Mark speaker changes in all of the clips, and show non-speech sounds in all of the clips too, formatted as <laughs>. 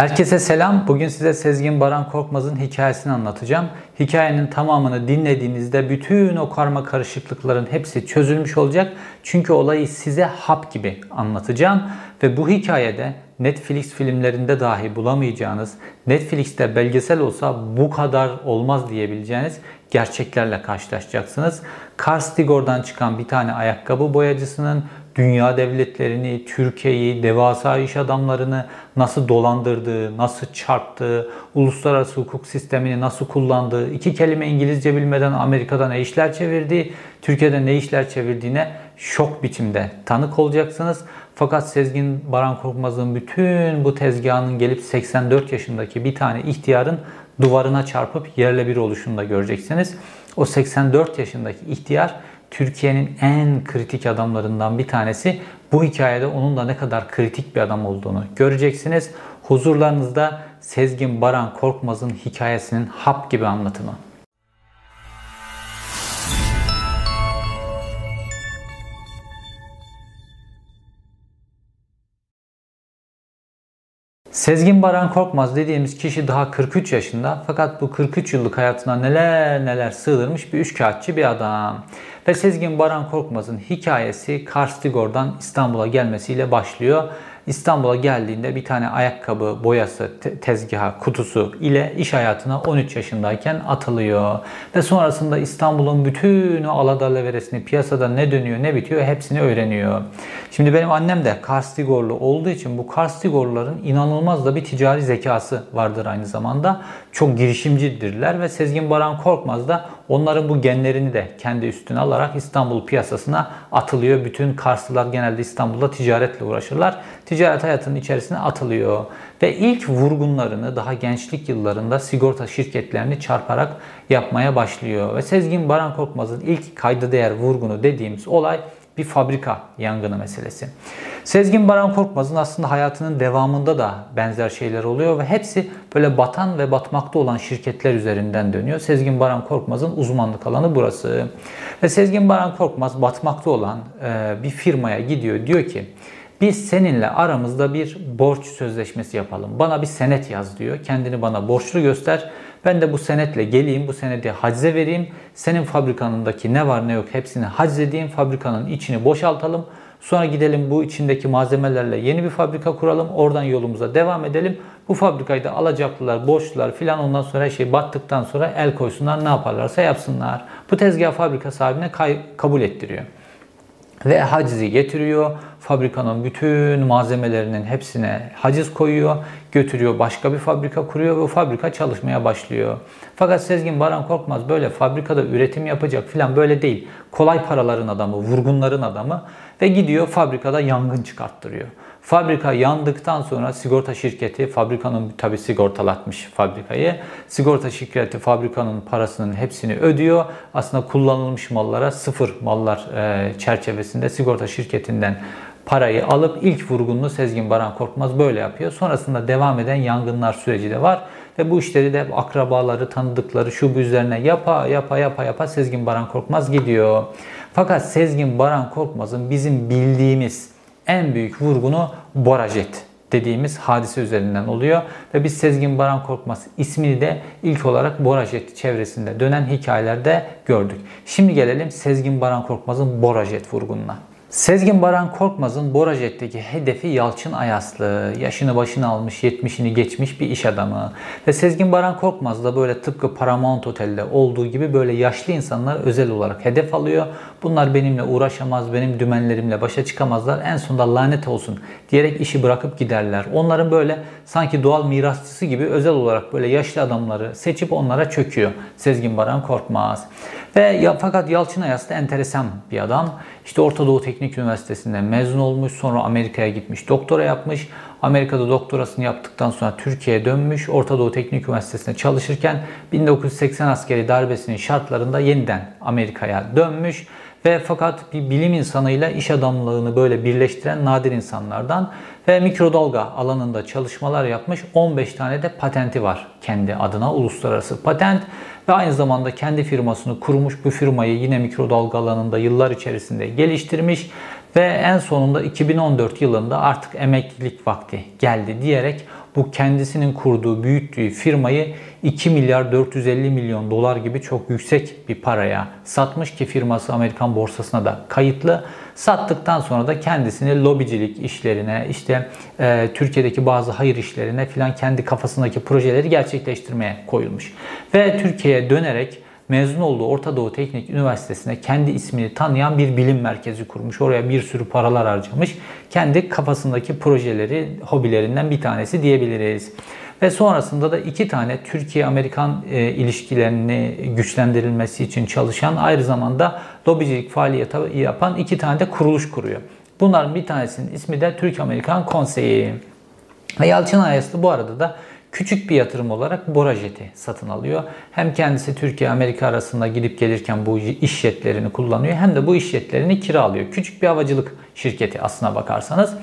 Speaker 1: Herkese selam. Bugün size Sezgin Baran Korkmaz'ın hikayesini anlatacağım. Hikayenin tamamını dinlediğinizde bütün o karma karışıklıkların hepsi çözülmüş olacak. Çünkü olayı size hap gibi anlatacağım. Ve bu hikayede Netflix filmlerinde dahi bulamayacağınız, Netflix'te belgesel olsa bu kadar olmaz diyebileceğiniz gerçeklerle karşılaşacaksınız. Karstigor'dan çıkan bir tane ayakkabı boyacısının dünya devletlerini, Türkiye'yi, devasa iş adamlarını nasıl dolandırdığı, nasıl çarptığı, uluslararası hukuk sistemini nasıl kullandığı, iki kelime İngilizce bilmeden Amerika'da ne işler çevirdiği, Türkiye'de ne işler çevirdiğine şok biçimde tanık olacaksınız. Fakat Sezgin Baran Korkmaz'ın bütün bu tezgahının gelip 84 yaşındaki bir tane ihtiyarın duvarına çarpıp yerle bir oluşunu da göreceksiniz. O 84 yaşındaki ihtiyar Türkiye'nin en kritik adamlarından bir tanesi. Bu hikayede onun da ne kadar kritik bir adam olduğunu göreceksiniz. Huzurlarınızda Sezgin Baran Korkmaz'ın hikayesinin hap gibi anlatımı. Sezgin Baran Korkmaz dediğimiz kişi daha 43 yaşında fakat bu 43 yıllık hayatına neler neler sığdırmış bir üç kağıtçı bir adam. Ve Sezgin Baran Korkmaz'ın hikayesi Karstigor'dan İstanbul'a gelmesiyle başlıyor. İstanbul'a geldiğinde bir tane ayakkabı boyası tezgaha kutusu ile iş hayatına 13 yaşındayken atılıyor. Ve sonrasında İstanbul'un bütün o aladalleveresini piyasada ne dönüyor ne bitiyor hepsini öğreniyor. Şimdi benim annem de Karstigorlu olduğu için bu Karstigorluların inanılmaz da bir ticari zekası vardır aynı zamanda. Çok girişimcidirler ve Sezgin Baran Korkmaz da onların bu genlerini de kendi üstüne alarak İstanbul piyasasına atılıyor. Bütün Karslılar genelde İstanbul'da ticaretle uğraşırlar. Ticaret hayatının içerisine atılıyor. Ve ilk vurgunlarını daha gençlik yıllarında sigorta şirketlerini çarparak yapmaya başlıyor. Ve Sezgin Baran Korkmaz'ın ilk kayda değer vurgunu dediğimiz olay bir fabrika yangını meselesi. Sezgin Baran Korkmaz'ın aslında hayatının devamında da benzer şeyler oluyor ve hepsi böyle batan ve batmakta olan şirketler üzerinden dönüyor. Sezgin Baran Korkmaz'ın uzmanlık alanı burası. Ve Sezgin Baran Korkmaz batmakta olan e, bir firmaya gidiyor. Diyor ki biz seninle aramızda bir borç sözleşmesi yapalım. Bana bir senet yaz diyor. Kendini bana borçlu göster. Ben de bu senetle geleyim, bu senedi hacize vereyim. Senin fabrikanındaki ne var ne yok hepsini haczedeyim. Fabrikanın içini boşaltalım. Sonra gidelim bu içindeki malzemelerle yeni bir fabrika kuralım. Oradan yolumuza devam edelim. Bu fabrikayı da alacaklılar, borçlular filan ondan sonra her şey battıktan sonra el koysunlar ne yaparlarsa yapsınlar. Bu tezgah fabrika sahibine kabul ettiriyor. Ve hacizi getiriyor. Fabrikanın bütün malzemelerinin hepsine haciz koyuyor. Götürüyor başka bir fabrika kuruyor ve o fabrika çalışmaya başlıyor. Fakat Sezgin Baran Korkmaz böyle fabrikada üretim yapacak filan böyle değil. Kolay paraların adamı, vurgunların adamı ve gidiyor fabrikada yangın çıkarttırıyor. Fabrika yandıktan sonra sigorta şirketi fabrikanın tabi sigortalatmış fabrikayı. Sigorta şirketi fabrikanın parasının hepsini ödüyor. Aslında kullanılmış mallara sıfır mallar e, çerçevesinde sigorta şirketinden parayı alıp ilk vurgununu Sezgin Baran Korkmaz böyle yapıyor. Sonrasında devam eden yangınlar süreci de var. Ve bu işleri de akrabaları, tanıdıkları şu bu üzerine yapa yapa yapa yapa Sezgin Baran Korkmaz gidiyor. Fakat Sezgin Baran Korkmaz'ın bizim bildiğimiz en büyük vurgunu Borajet dediğimiz hadise üzerinden oluyor. Ve biz Sezgin Baran Korkmaz ismini de ilk olarak Borajet çevresinde dönen hikayelerde gördük. Şimdi gelelim Sezgin Baran Korkmaz'ın Borajet vurgununa. Sezgin Baran Korkmaz'ın Borajet'teki hedefi Yalçın Ayaslı, yaşını başını almış, 70'ini geçmiş bir iş adamı. Ve Sezgin Baran Korkmaz da böyle tıpkı Paramount Otel'de olduğu gibi böyle yaşlı insanlar özel olarak hedef alıyor. Bunlar benimle uğraşamaz, benim dümenlerimle başa çıkamazlar. En sonunda lanet olsun diyerek işi bırakıp giderler. Onların böyle sanki doğal mirasçısı gibi özel olarak böyle yaşlı adamları seçip onlara çöküyor. Sezgin Baran Korkmaz. Ve ya, fakat Yalçın Ayas da enteresan bir adam. İşte Orta Doğu Teknik Üniversitesi'nden mezun olmuş. Sonra Amerika'ya gitmiş. Doktora yapmış. Amerika'da doktorasını yaptıktan sonra Türkiye'ye dönmüş. Orta Doğu Teknik Üniversitesi'nde çalışırken 1980 askeri darbesinin şartlarında yeniden Amerika'ya dönmüş ve fakat bir bilim insanıyla iş adamlığını böyle birleştiren nadir insanlardan ve mikrodalga alanında çalışmalar yapmış 15 tane de patenti var kendi adına uluslararası patent. Ve aynı zamanda kendi firmasını kurmuş bu firmayı yine mikrodalga alanında yıllar içerisinde geliştirmiş ve en sonunda 2014 yılında artık emeklilik vakti geldi diyerek bu kendisinin kurduğu, büyüttüğü firmayı 2 milyar 450 milyon dolar gibi çok yüksek bir paraya satmış ki firması Amerikan borsasına da kayıtlı. Sattıktan sonra da kendisini lobicilik işlerine, işte e, Türkiye'deki bazı hayır işlerine filan kendi kafasındaki projeleri gerçekleştirmeye koyulmuş. Ve Türkiye'ye dönerek mezun olduğu Orta Doğu Teknik Üniversitesi'ne kendi ismini tanıyan bir bilim merkezi kurmuş. Oraya bir sürü paralar harcamış. Kendi kafasındaki projeleri, hobilerinden bir tanesi diyebiliriz. Ve sonrasında da iki tane Türkiye-Amerikan e, ilişkilerini güçlendirilmesi için çalışan aynı zamanda lobicilik faaliyeti yapan iki tane de kuruluş kuruyor. Bunların bir tanesinin ismi de Türk-Amerikan Konseyi. Ve Yalçın Ayaslı bu arada da küçük bir yatırım olarak Borajet'i satın alıyor. Hem kendisi Türkiye-Amerika arasında gidip gelirken bu iş jetlerini kullanıyor hem de bu iş jetlerini kiralıyor. Küçük bir havacılık şirketi aslına bakarsanız.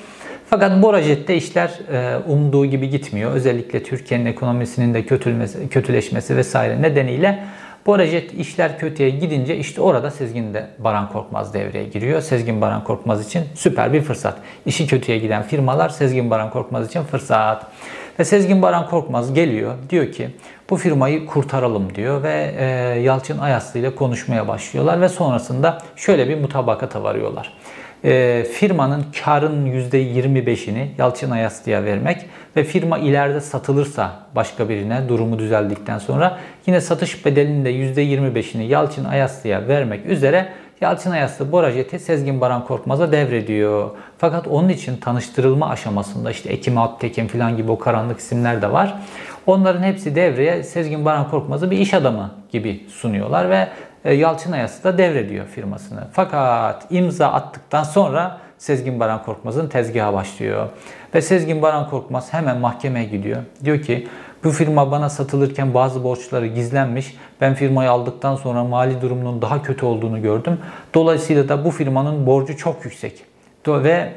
Speaker 1: Fakat Borajet'te işler e, umduğu gibi gitmiyor. Özellikle Türkiye'nin ekonomisinin de kötüleşmesi vesaire nedeniyle Borajet işler kötüye gidince işte orada Sezgin de Baran Korkmaz devreye giriyor. Sezgin Baran Korkmaz için süper bir fırsat. İşi kötüye giden firmalar Sezgin Baran Korkmaz için fırsat. Ve Sezgin Baran Korkmaz geliyor diyor ki bu firmayı kurtaralım diyor ve e, Yalçın Ayaslı ile konuşmaya başlıyorlar ve sonrasında şöyle bir mutabakata varıyorlar. E, firmanın karın %25'ini Yalçın Ayaslı'ya vermek ve firma ileride satılırsa başka birine durumu düzeldikten sonra yine satış bedelinin de %25'ini Yalçın Ayaslı'ya vermek üzere Yalçın Ayaslı Borajet'i Sezgin Baran Korkmaz'a devrediyor. Fakat onun için tanıştırılma aşamasında işte Ekim Alptekin falan gibi o karanlık isimler de var. Onların hepsi devreye Sezgin Baran Korkmaz'ı bir iş adamı gibi sunuyorlar ve Yalçın Ayaslı da devrediyor firmasını. Fakat imza attıktan sonra Sezgin Baran Korkmaz'ın tezgaha başlıyor. Ve Sezgin Baran Korkmaz hemen mahkemeye gidiyor. Diyor ki bu firma bana satılırken bazı borçları gizlenmiş. Ben firmayı aldıktan sonra mali durumunun daha kötü olduğunu gördüm. Dolayısıyla da bu firmanın borcu çok yüksek. Ve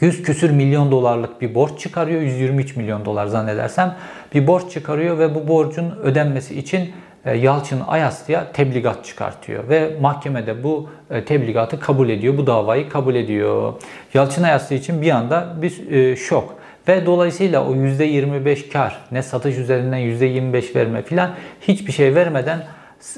Speaker 1: 100 küsür milyon dolarlık bir borç çıkarıyor. 123 milyon dolar zannedersem bir borç çıkarıyor ve bu borcun ödenmesi için e, Yalçın Ayaslı'ya tebligat çıkartıyor ve mahkemede bu e, tebligatı kabul ediyor, bu davayı kabul ediyor. Yalçın Ayaslı için bir anda bir e, şok. Ve dolayısıyla o %25 kar, ne satış üzerinden %25 verme filan hiçbir şey vermeden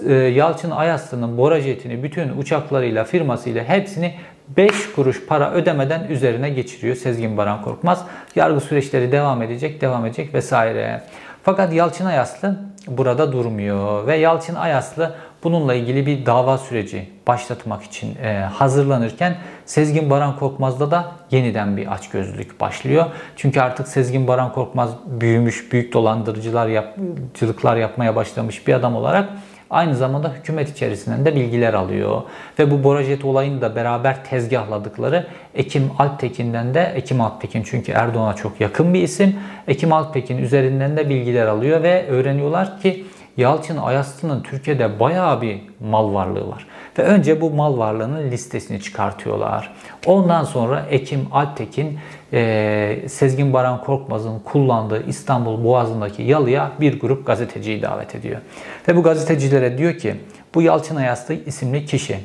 Speaker 1: e, Yalçın Ayaslı'nın Borajet'ini bütün uçaklarıyla, firmasıyla hepsini 5 kuruş para ödemeden üzerine geçiriyor Sezgin Baran Korkmaz. Yargı süreçleri devam edecek, devam edecek vesaire. Fakat Yalçın Ayaslı burada durmuyor ve Yalçın Ayaslı bununla ilgili bir dava süreci başlatmak için e, hazırlanırken Sezgin Baran Korkmaz'da da yeniden bir açgözlülük başlıyor. Çünkü artık Sezgin Baran Korkmaz büyümüş, büyük dolandırıcılar yapcılıklar yapmaya başlamış bir adam olarak aynı zamanda hükümet içerisinden de bilgiler alıyor. Ve bu Borajet olayını da beraber tezgahladıkları Ekim Alptekin'den de Ekim Alptekin çünkü Erdoğan'a çok yakın bir isim. Ekim Alptekin üzerinden de bilgiler alıyor ve öğreniyorlar ki Yalçın Ayaslı'nın Türkiye'de bayağı bir mal varlığı var. Ve önce bu mal varlığının listesini çıkartıyorlar. Ondan sonra Ekim Altekin e, Sezgin Baran Korkmaz'ın kullandığı İstanbul Boğazı'ndaki yalıya bir grup gazeteciyi davet ediyor. Ve bu gazetecilere diyor ki bu Yalçın Ayaslı isimli kişi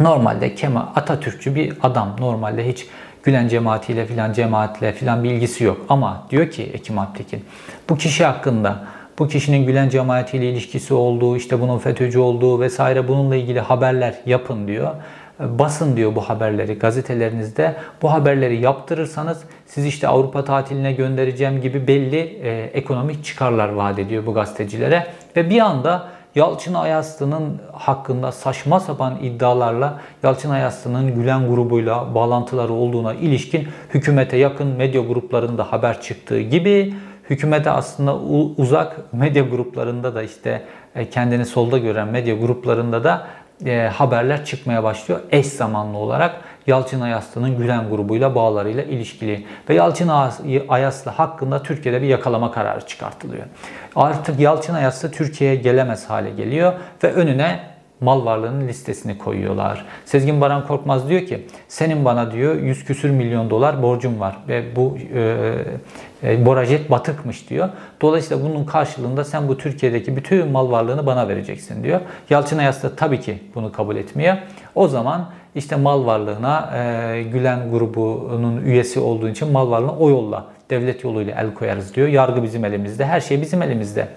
Speaker 1: normalde Kemal Atatürkçü bir adam. Normalde hiç Gülen cemaatiyle filan cemaatle filan bilgisi yok. Ama diyor ki Ekim Altekin bu kişi hakkında bu kişinin Gülen cemaatiyle ilişkisi olduğu, işte bunun FETÖ'cü olduğu vesaire bununla ilgili haberler yapın diyor. Basın diyor bu haberleri gazetelerinizde. Bu haberleri yaptırırsanız siz işte Avrupa tatiline göndereceğim gibi belli e, ekonomik çıkarlar vaat ediyor bu gazetecilere. Ve bir anda Yalçın Ayaslı'nın hakkında saçma sapan iddialarla Yalçın Ayaslı'nın Gülen grubuyla bağlantıları olduğuna ilişkin hükümete yakın medya gruplarında haber çıktığı gibi hükümete aslında uzak medya gruplarında da işte e, kendini solda gören medya gruplarında da e, haberler çıkmaya başlıyor eş zamanlı olarak Yalçın Ayaslı'nın Gülen grubuyla bağlarıyla ilişkili ve Yalçın Ayaslı hakkında Türkiye'de bir yakalama kararı çıkartılıyor. Artık Yalçın Ayaslı Türkiye'ye gelemez hale geliyor ve önüne mal varlığının listesini koyuyorlar. Sezgin Baran Korkmaz diyor ki senin bana diyor 100 küsür milyon dolar borcum var ve bu e, e, Borajet batıkmış diyor. Dolayısıyla bunun karşılığında sen bu Türkiye'deki bütün mal varlığını bana vereceksin diyor. Yalçın Ayas da tabii ki bunu kabul etmiyor. O zaman işte mal varlığına e, Gülen grubunun üyesi olduğu için mal varlığına o yolla devlet yoluyla el koyarız diyor. Yargı bizim elimizde, her şey bizim elimizde.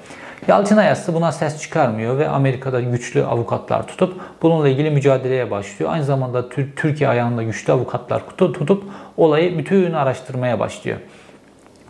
Speaker 1: Yalçın Ayaslı buna ses çıkarmıyor ve Amerika'da güçlü avukatlar tutup bununla ilgili mücadeleye başlıyor. Aynı zamanda Türkiye ayağında güçlü avukatlar tutup olayı bütün araştırmaya başlıyor.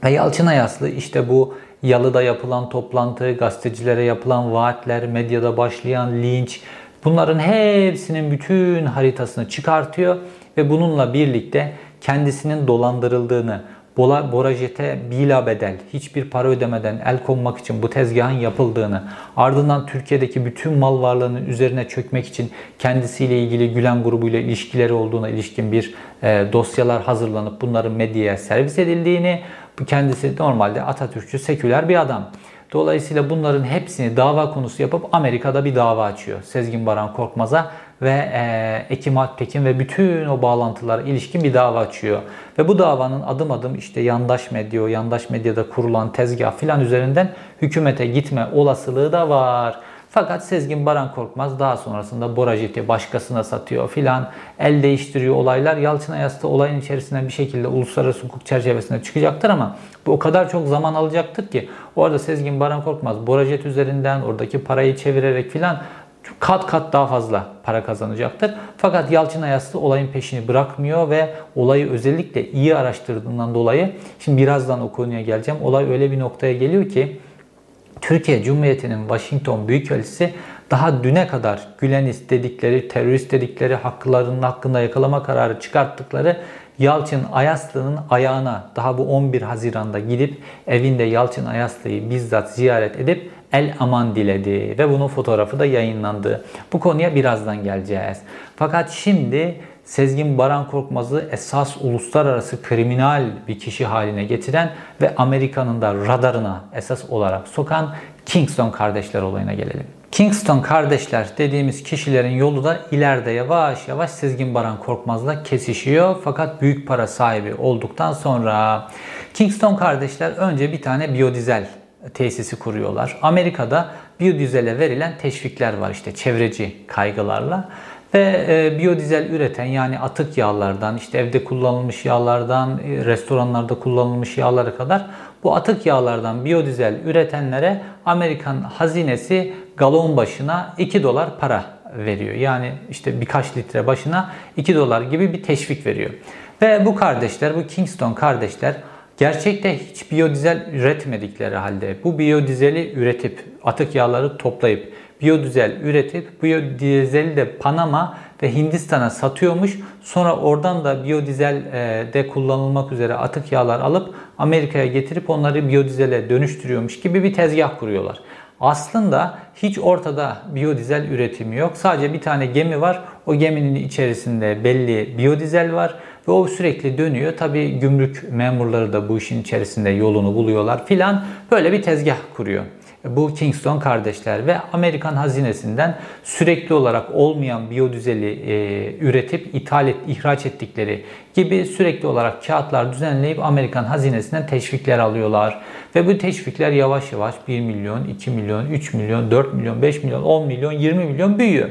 Speaker 1: Ve Yalçın Ayaslı işte bu Yalı'da yapılan toplantı, gazetecilere yapılan vaatler, medyada başlayan linç bunların hepsinin bütün haritasını çıkartıyor ve bununla birlikte kendisinin dolandırıldığını, Borajete bila bedel hiçbir para ödemeden el konmak için bu tezgahın yapıldığını, ardından Türkiye'deki bütün mal varlığının üzerine çökmek için kendisiyle ilgili Gülen grubuyla ilişkileri olduğuna ilişkin bir e, dosyalar hazırlanıp bunların medyaya servis edildiğini, kendisi normalde Atatürkçü, seküler bir adam. Dolayısıyla bunların hepsini dava konusu yapıp Amerika'da bir dava açıyor Sezgin Baran Korkmaz'a ve e, Ekim Alptekin ve bütün o bağlantılara ilişkin bir dava açıyor. Ve bu davanın adım adım işte yandaş medya, yandaş medyada kurulan tezgah filan üzerinden hükümete gitme olasılığı da var. Fakat Sezgin Baran Korkmaz daha sonrasında Borajit'i başkasına satıyor filan. El değiştiriyor olaylar. Yalçın Ayas da olayın içerisinden bir şekilde uluslararası hukuk çerçevesinde çıkacaktır ama bu o kadar çok zaman alacaktır ki orada Sezgin Baran Korkmaz Borajit üzerinden oradaki parayı çevirerek filan kat kat daha fazla para kazanacaktır. Fakat Yalçın Ayaslı olayın peşini bırakmıyor ve olayı özellikle iyi araştırdığından dolayı şimdi birazdan o konuya geleceğim. Olay öyle bir noktaya geliyor ki Türkiye Cumhuriyeti'nin Washington Büyükelçisi daha düne kadar Gülenist dedikleri, terörist dedikleri, haklarının hakkında yakalama kararı çıkarttıkları Yalçın Ayaslı'nın ayağına daha bu 11 Haziran'da gidip evinde Yalçın Ayaslı'yı bizzat ziyaret edip el aman diledi ve bunun fotoğrafı da yayınlandı. Bu konuya birazdan geleceğiz. Fakat şimdi Sezgin Baran Korkmaz'ı esas uluslararası kriminal bir kişi haline getiren ve Amerika'nın da radarına esas olarak sokan Kingston kardeşler olayına gelelim. Kingston kardeşler dediğimiz kişilerin yolu da ileride yavaş yavaş Sezgin Baran Korkmaz'la kesişiyor. Fakat büyük para sahibi olduktan sonra Kingston kardeşler önce bir tane biyodizel tesisi kuruyorlar. Amerika'da biyodizele verilen teşvikler var işte çevreci kaygılarla. Ve e, biyodizel üreten yani atık yağlardan, işte evde kullanılmış yağlardan, e, restoranlarda kullanılmış yağlara kadar bu atık yağlardan biyodizel üretenlere Amerikan hazinesi galon başına 2 dolar para veriyor. Yani işte birkaç litre başına 2 dolar gibi bir teşvik veriyor. Ve bu kardeşler, bu Kingston kardeşler gerçekte hiç biyodizel üretmedikleri halde bu biyodizeli üretip atık yağları toplayıp biyodizel üretip biyodizeli de Panama ve Hindistan'a satıyormuş. Sonra oradan da biyodizel e, de kullanılmak üzere atık yağlar alıp Amerika'ya getirip onları biyodizele dönüştürüyormuş gibi bir tezgah kuruyorlar. Aslında hiç ortada biyodizel üretimi yok. Sadece bir tane gemi var. O geminin içerisinde belli biyodizel var ve o sürekli dönüyor. Tabi gümrük memurları da bu işin içerisinde yolunu buluyorlar filan. Böyle bir tezgah kuruyor bu Kingston kardeşler ve Amerikan hazinesinden sürekli olarak olmayan biyodüzeli e, üretip ithal et, ihraç ettikleri gibi sürekli olarak kağıtlar düzenleyip Amerikan hazinesinden teşvikler alıyorlar. Ve bu teşvikler yavaş yavaş 1 milyon, 2 milyon, 3 milyon, 4 milyon, 5 milyon, 10 milyon, 20 milyon büyüyor.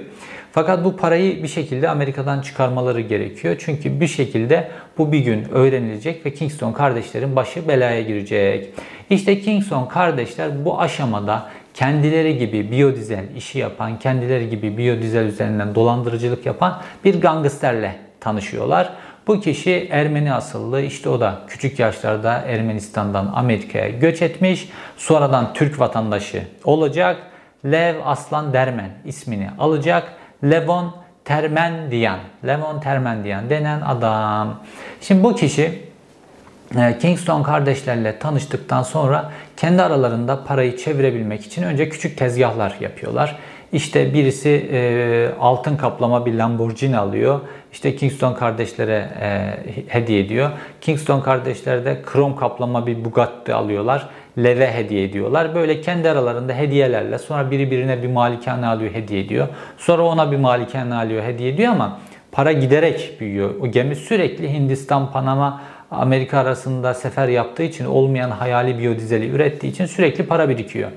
Speaker 1: Fakat bu parayı bir şekilde Amerika'dan çıkarmaları gerekiyor. Çünkü bir şekilde bu bir gün öğrenilecek ve Kingston kardeşlerin başı belaya girecek. İşte Kingston kardeşler bu aşamada kendileri gibi biyodizel işi yapan, kendileri gibi biyodizel üzerinden dolandırıcılık yapan bir gangsterle tanışıyorlar. Bu kişi Ermeni asıllı işte o da küçük yaşlarda Ermenistan'dan Amerika'ya göç etmiş. Sonradan Türk vatandaşı olacak. Lev Aslan Dermen ismini alacak. Levon Termendiyan, Levon Termendiyan denen adam. Şimdi bu kişi e, Kingston kardeşlerle tanıştıktan sonra kendi aralarında parayı çevirebilmek için önce küçük tezgahlar yapıyorlar. İşte birisi e, altın kaplama bir Lamborghini alıyor. İşte Kingston kardeşlere e, hediye ediyor. Kingston kardeşler de krom kaplama bir Bugatti alıyorlar. Leve hediye ediyorlar. Böyle kendi aralarında hediyelerle sonra biri birine bir malikane alıyor hediye ediyor. Sonra ona bir malikane alıyor hediye ediyor ama para giderek büyüyor. O gemi sürekli Hindistan, Panama, Amerika arasında sefer yaptığı için olmayan hayali biyodizeli ürettiği için sürekli para birikiyor.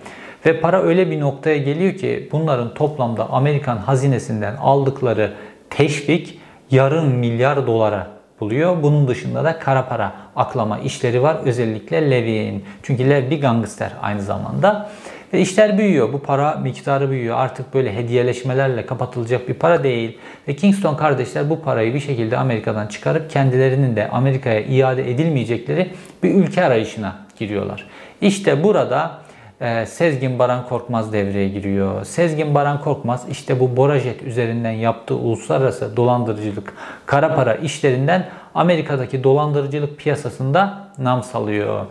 Speaker 1: Ve para öyle bir noktaya geliyor ki bunların toplamda Amerikan hazinesinden aldıkları teşvik yarım milyar dolara buluyor. Bunun dışında da kara para aklama işleri var. Özellikle Lev'in. Çünkü Lev bir gangster aynı zamanda. Ve işler büyüyor. Bu para miktarı büyüyor. Artık böyle hediyeleşmelerle kapatılacak bir para değil. Ve Kingston kardeşler bu parayı bir şekilde Amerika'dan çıkarıp kendilerinin de Amerika'ya iade edilmeyecekleri bir ülke arayışına giriyorlar. İşte burada e, Sezgin Baran Korkmaz devreye giriyor. Sezgin Baran Korkmaz işte bu Borajet üzerinden yaptığı uluslararası dolandırıcılık, kara para işlerinden Amerika'daki dolandırıcılık piyasasında nam salıyor.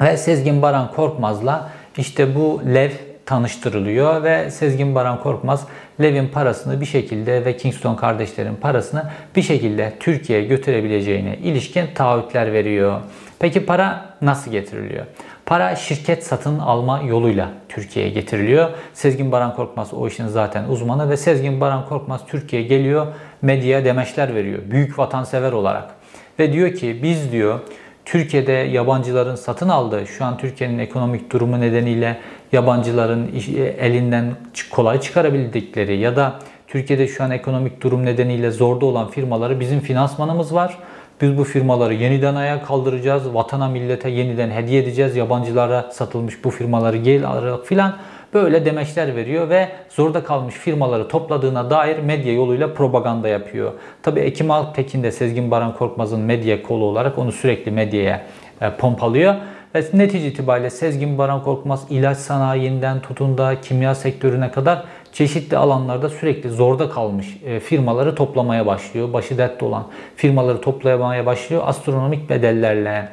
Speaker 1: Ve Sezgin Baran Korkmaz'la işte bu Lev tanıştırılıyor ve Sezgin Baran Korkmaz Lev'in parasını bir şekilde ve Kingston kardeşlerin parasını bir şekilde Türkiye'ye götürebileceğine ilişkin taahhütler veriyor. Peki para nasıl getiriliyor? Para şirket satın alma yoluyla Türkiye'ye getiriliyor. Sezgin Baran Korkmaz o işin zaten uzmanı ve Sezgin Baran Korkmaz Türkiye'ye geliyor, medyaya demeçler veriyor. Büyük vatansever olarak. Ve diyor ki biz diyor Türkiye'de yabancıların satın aldığı, şu an Türkiye'nin ekonomik durumu nedeniyle yabancıların elinden kolay çıkarabildikleri ya da Türkiye'de şu an ekonomik durum nedeniyle zorda olan firmaları bizim finansmanımız var. Biz bu firmaları yeniden ayağa kaldıracağız. Vatana millete yeniden hediye edeceğiz. Yabancılara satılmış bu firmaları gel alarak filan böyle demeçler veriyor ve zorda kalmış firmaları topladığına dair medya yoluyla propaganda yapıyor. Tabii Ekim Altekin de Sezgin Baran Korkmaz'ın medya kolu olarak onu sürekli medyaya e, pompalıyor. Ve netice itibariyle Sezgin Baran Korkmaz ilaç sanayinden tutun da kimya sektörüne kadar çeşitli alanlarda sürekli zorda kalmış e, firmaları toplamaya başlıyor. Başı dertte olan firmaları toplamaya başlıyor astronomik bedellerle.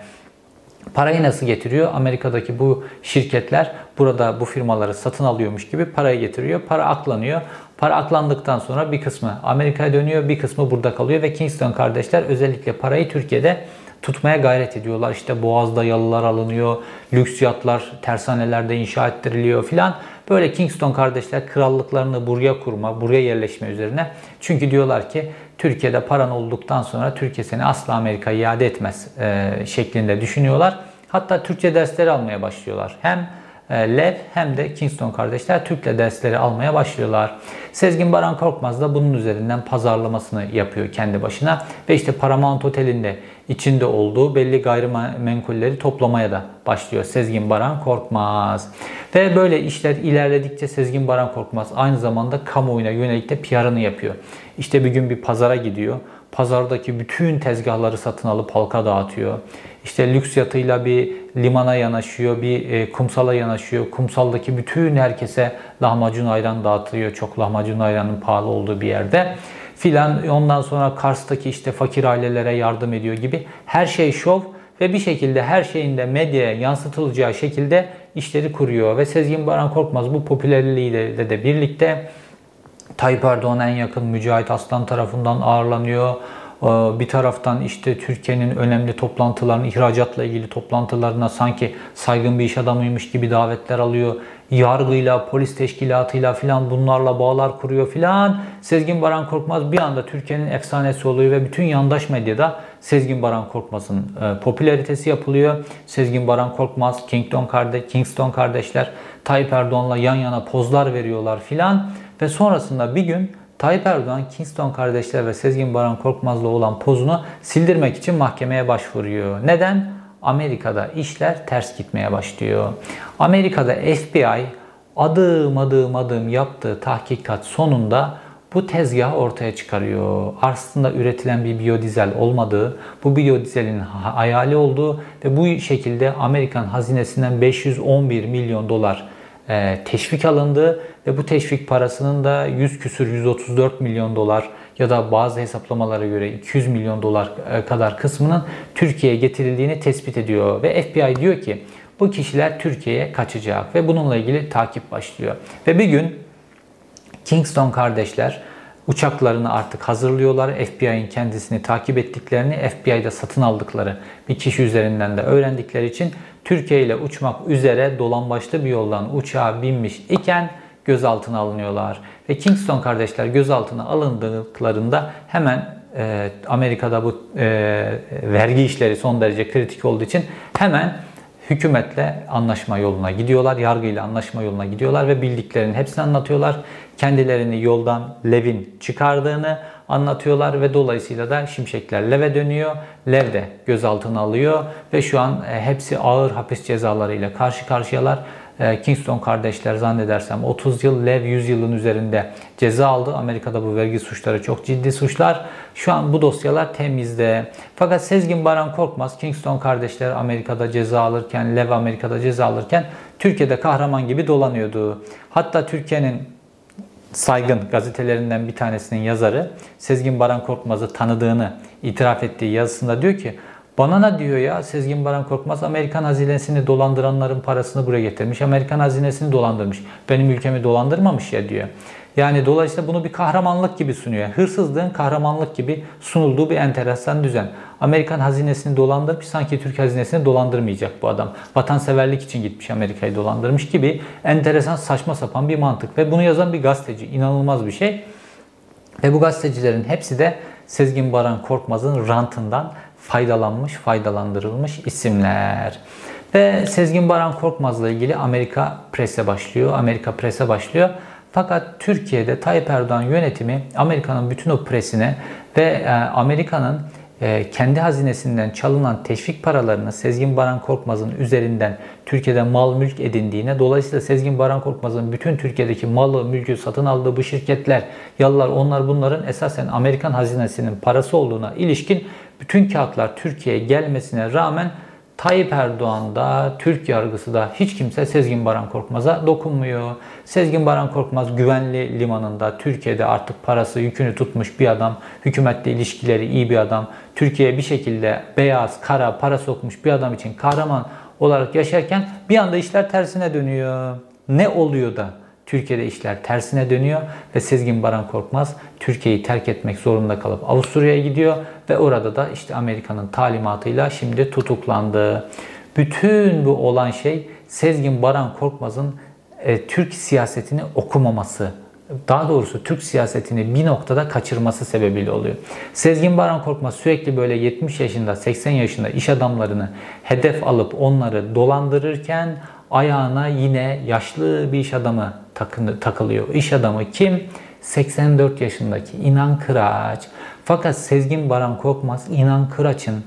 Speaker 1: Parayı nasıl getiriyor? Amerika'daki bu şirketler burada bu firmaları satın alıyormuş gibi parayı getiriyor. Para aklanıyor. Para aklandıktan sonra bir kısmı Amerika'ya dönüyor, bir kısmı burada kalıyor ve Kingston kardeşler özellikle parayı Türkiye'de tutmaya gayret ediyorlar. İşte Boğaz'da yalılar alınıyor, lüks yatlar tersanelerde inşa ettiriliyor filan. Böyle Kingston kardeşler krallıklarını buraya kurma, buraya yerleşme üzerine. Çünkü diyorlar ki Türkiye'de paran olduktan sonra Türkiye seni asla Amerika'ya iade etmez e, şeklinde düşünüyorlar. Hatta Türkçe dersleri almaya başlıyorlar. Hem e, Lev hem de Kingston kardeşler Türkçe dersleri almaya başlıyorlar. Sezgin Baran Korkmaz da bunun üzerinden pazarlamasını yapıyor kendi başına. Ve işte Paramount Otel'inde içinde olduğu belli gayrimenkulleri toplamaya da başlıyor Sezgin Baran Korkmaz. Ve böyle işler ilerledikçe Sezgin Baran Korkmaz aynı zamanda kamuoyuna yönelik de PR'ını yapıyor. İşte bir gün bir pazara gidiyor. Pazardaki bütün tezgahları satın alıp halka dağıtıyor. İşte lüks yatıyla bir limana yanaşıyor, bir e, kumsala yanaşıyor. Kumsaldaki bütün herkese lahmacun ayran dağıtıyor. Çok lahmacun ayranın pahalı olduğu bir yerde filan ondan sonra Kars'taki işte fakir ailelere yardım ediyor gibi her şey şov ve bir şekilde her şeyin de medyaya yansıtılacağı şekilde işleri kuruyor ve Sezgin Baran Korkmaz bu popülerliğiyle de birlikte Tayyip Erdoğan en yakın Mücahit Aslan tarafından ağırlanıyor. Ee, bir taraftan işte Türkiye'nin önemli toplantılarını, ihracatla ilgili toplantılarına sanki saygın bir iş adamıymış gibi davetler alıyor. Yargıyla, polis teşkilatıyla filan bunlarla bağlar kuruyor filan. Sezgin Baran Korkmaz bir anda Türkiye'nin efsanesi oluyor ve bütün yandaş medyada Sezgin Baran Korkmaz'ın e, popülaritesi yapılıyor. Sezgin Baran Korkmaz, Kingston, kardeş, Kingston kardeşler Tayyip Erdoğan'la yan yana pozlar veriyorlar filan. Ve sonrasında bir gün Tayyip Erdoğan, Kingston kardeşler ve Sezgin Baran Korkmaz'la olan pozunu sildirmek için mahkemeye başvuruyor. Neden? Amerika'da işler ters gitmeye başlıyor. Amerika'da FBI adım adım adım yaptığı tahkikat sonunda bu tezgah ortaya çıkarıyor. Aslında üretilen bir biyodizel olmadığı, bu biyodizelin hayali olduğu ve bu şekilde Amerikan hazinesinden 511 milyon dolar e, teşvik alındı ve bu teşvik parasının da 100 küsür 134 milyon dolar ya da bazı hesaplamalara göre 200 milyon dolar e, kadar kısmının Türkiye'ye getirildiğini tespit ediyor ve FBI diyor ki bu kişiler Türkiye'ye kaçacak ve bununla ilgili takip başlıyor. Ve bir gün Kingston kardeşler uçaklarını artık hazırlıyorlar. FBI'nin kendisini takip ettiklerini, FBI'da satın aldıkları bir kişi üzerinden de öğrendikleri için Türkiye ile uçmak üzere dolambaçlı bir yoldan uçağa binmiş iken gözaltına alınıyorlar. Ve Kingston kardeşler gözaltına alındıklarında hemen e, Amerika'da bu e, vergi işleri son derece kritik olduğu için hemen hükümetle anlaşma yoluna gidiyorlar. Yargıyla anlaşma yoluna gidiyorlar ve bildiklerinin hepsini anlatıyorlar. Kendilerini yoldan Levin çıkardığını anlatıyorlar ve dolayısıyla da şimşekler Lev'e dönüyor. Lev de gözaltına alıyor ve şu an e, hepsi ağır hapis cezalarıyla karşı karşıyalar. E, Kingston kardeşler zannedersem 30 yıl, Lev 100 yılın üzerinde ceza aldı. Amerika'da bu vergi suçları çok ciddi suçlar. Şu an bu dosyalar temizde. Fakat Sezgin Baran Korkmaz, Kingston kardeşler Amerika'da ceza alırken, Lev Amerika'da ceza alırken Türkiye'de kahraman gibi dolanıyordu. Hatta Türkiye'nin saygın gazetelerinden bir tanesinin yazarı Sezgin Baran Korkmaz'ı tanıdığını itiraf ettiği yazısında diyor ki bana ne diyor ya Sezgin Baran Korkmaz Amerikan hazinesini dolandıranların parasını buraya getirmiş. Amerikan hazinesini dolandırmış. Benim ülkemi dolandırmamış ya diyor. Yani dolayısıyla bunu bir kahramanlık gibi sunuyor. Hırsızlığın kahramanlık gibi sunulduğu bir enteresan düzen. Amerikan hazinesini dolandırmış sanki Türk hazinesini dolandırmayacak bu adam. Vatanseverlik için gitmiş Amerika'yı dolandırmış gibi enteresan saçma sapan bir mantık. Ve bunu yazan bir gazeteci. inanılmaz bir şey. Ve bu gazetecilerin hepsi de Sezgin Baran Korkmaz'ın rantından faydalanmış, faydalandırılmış isimler. Ve Sezgin Baran Korkmaz'la ilgili Amerika prese başlıyor. Amerika prese başlıyor. Fakat Türkiye'de Tayyip Erdoğan yönetimi Amerika'nın bütün o presine ve e, Amerika'nın kendi hazinesinden çalınan teşvik paralarını Sezgin Baran Korkmaz'ın üzerinden Türkiye'de mal mülk edindiğine, dolayısıyla Sezgin Baran Korkmaz'ın bütün Türkiye'deki malı, mülkü satın aldığı bu şirketler, yalılar onlar bunların esasen Amerikan hazinesinin parası olduğuna ilişkin bütün kağıtlar Türkiye'ye gelmesine rağmen Tayyip Erdoğan'da, Türk yargısı da hiç kimse Sezgin Baran Korkmaz'a dokunmuyor. Sezgin Baran Korkmaz güvenli limanında Türkiye'de artık parası yükünü tutmuş bir adam, hükümetle ilişkileri iyi bir adam, Türkiye'ye bir şekilde beyaz, kara para sokmuş bir adam için kahraman olarak yaşarken bir anda işler tersine dönüyor. Ne oluyor da Türkiye'de işler tersine dönüyor ve Sezgin Baran Korkmaz Türkiye'yi terk etmek zorunda kalıp Avusturya'ya gidiyor ve orada da işte Amerika'nın talimatıyla şimdi tutuklandı. Bütün bu olan şey Sezgin Baran Korkmaz'ın e, Türk siyasetini okumaması, daha doğrusu Türk siyasetini bir noktada kaçırması sebebiyle oluyor. Sezgin Baran Korkmaz sürekli böyle 70 yaşında, 80 yaşında iş adamlarını hedef alıp onları dolandırırken ayağına yine yaşlı bir iş adamı takılıyor. İş adamı kim? 84 yaşındaki İnan Kıraç. Fakat Sezgin Baran Korkmaz İnan Kıraç'ın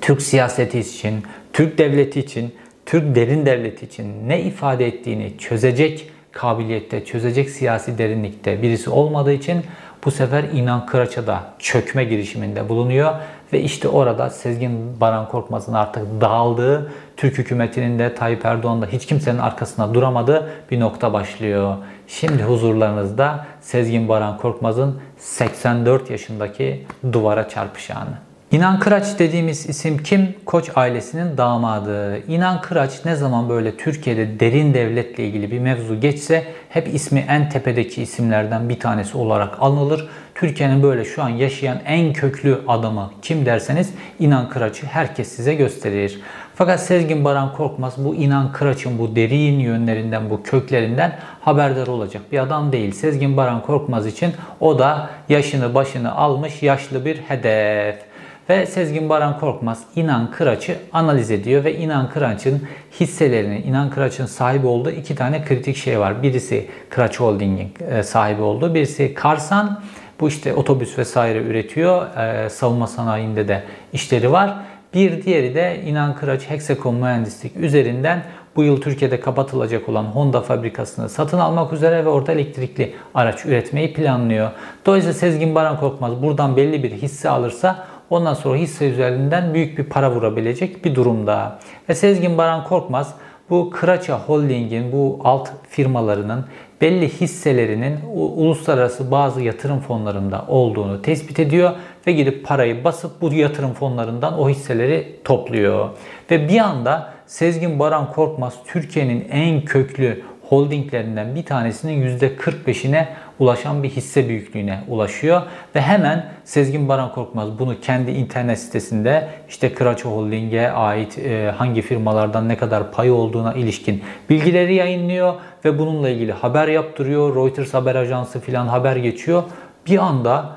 Speaker 1: Türk siyaseti için, Türk devleti için, Türk derin devleti için ne ifade ettiğini çözecek kabiliyette, çözecek siyasi derinlikte birisi olmadığı için bu sefer İnan Kıraç'a da çökme girişiminde bulunuyor ve işte orada Sezgin Baran Korkmaz'ın artık dağıldığı, Türk hükümetinin de Tayyip Erdoğan da hiç kimsenin arkasında duramadığı bir nokta başlıyor. Şimdi huzurlarınızda Sezgin Baran Korkmaz'ın 84 yaşındaki duvara çarpış anı. İnan Kıraç dediğimiz isim kim? Koç ailesinin damadı. İnan Kıraç ne zaman böyle Türkiye'de derin devletle ilgili bir mevzu geçse hep ismi en tepedeki isimlerden bir tanesi olarak anılır. Türkiye'nin böyle şu an yaşayan en köklü adamı kim derseniz İnan Kıraç'ı herkes size gösterir. Fakat Sezgin Baran Korkmaz bu İnan Kıraç'ın bu derin yönlerinden, bu köklerinden haberdar olacak bir adam değil. Sezgin Baran Korkmaz için o da yaşını başını almış yaşlı bir hedef. Ve Sezgin Baran Korkmaz İnan Kıraç'ı analiz ediyor ve İnan Kıraç'ın hisselerini, İnan Kıraç'ın sahibi olduğu iki tane kritik şey var. Birisi Kıraç Holding'in e, sahibi olduğu, birisi Karsan. Bu işte otobüs vesaire üretiyor. E, savunma sanayinde de işleri var. Bir diğeri de İnan Kıraç Hexacom Mühendislik üzerinden bu yıl Türkiye'de kapatılacak olan Honda fabrikasını satın almak üzere ve orada elektrikli araç üretmeyi planlıyor. Dolayısıyla Sezgin Baran Korkmaz buradan belli bir hisse alırsa ondan sonra hisse üzerinden büyük bir para vurabilecek bir durumda. Ve Sezgin Baran Korkmaz bu Kıraça Holding'in bu alt firmalarının belli hisselerinin uluslararası bazı yatırım fonlarında olduğunu tespit ediyor ve gidip parayı basıp bu yatırım fonlarından o hisseleri topluyor. Ve bir anda Sezgin Baran Korkmaz Türkiye'nin en köklü holdinglerinden bir tanesinin %45'ine ulaşan bir hisse büyüklüğüne ulaşıyor ve hemen Sezgin Baran Korkmaz bunu kendi internet sitesinde işte Kıraço Holding'e ait e, hangi firmalardan ne kadar pay olduğuna ilişkin bilgileri yayınlıyor ve bununla ilgili haber yaptırıyor. Reuters haber ajansı filan haber geçiyor. Bir anda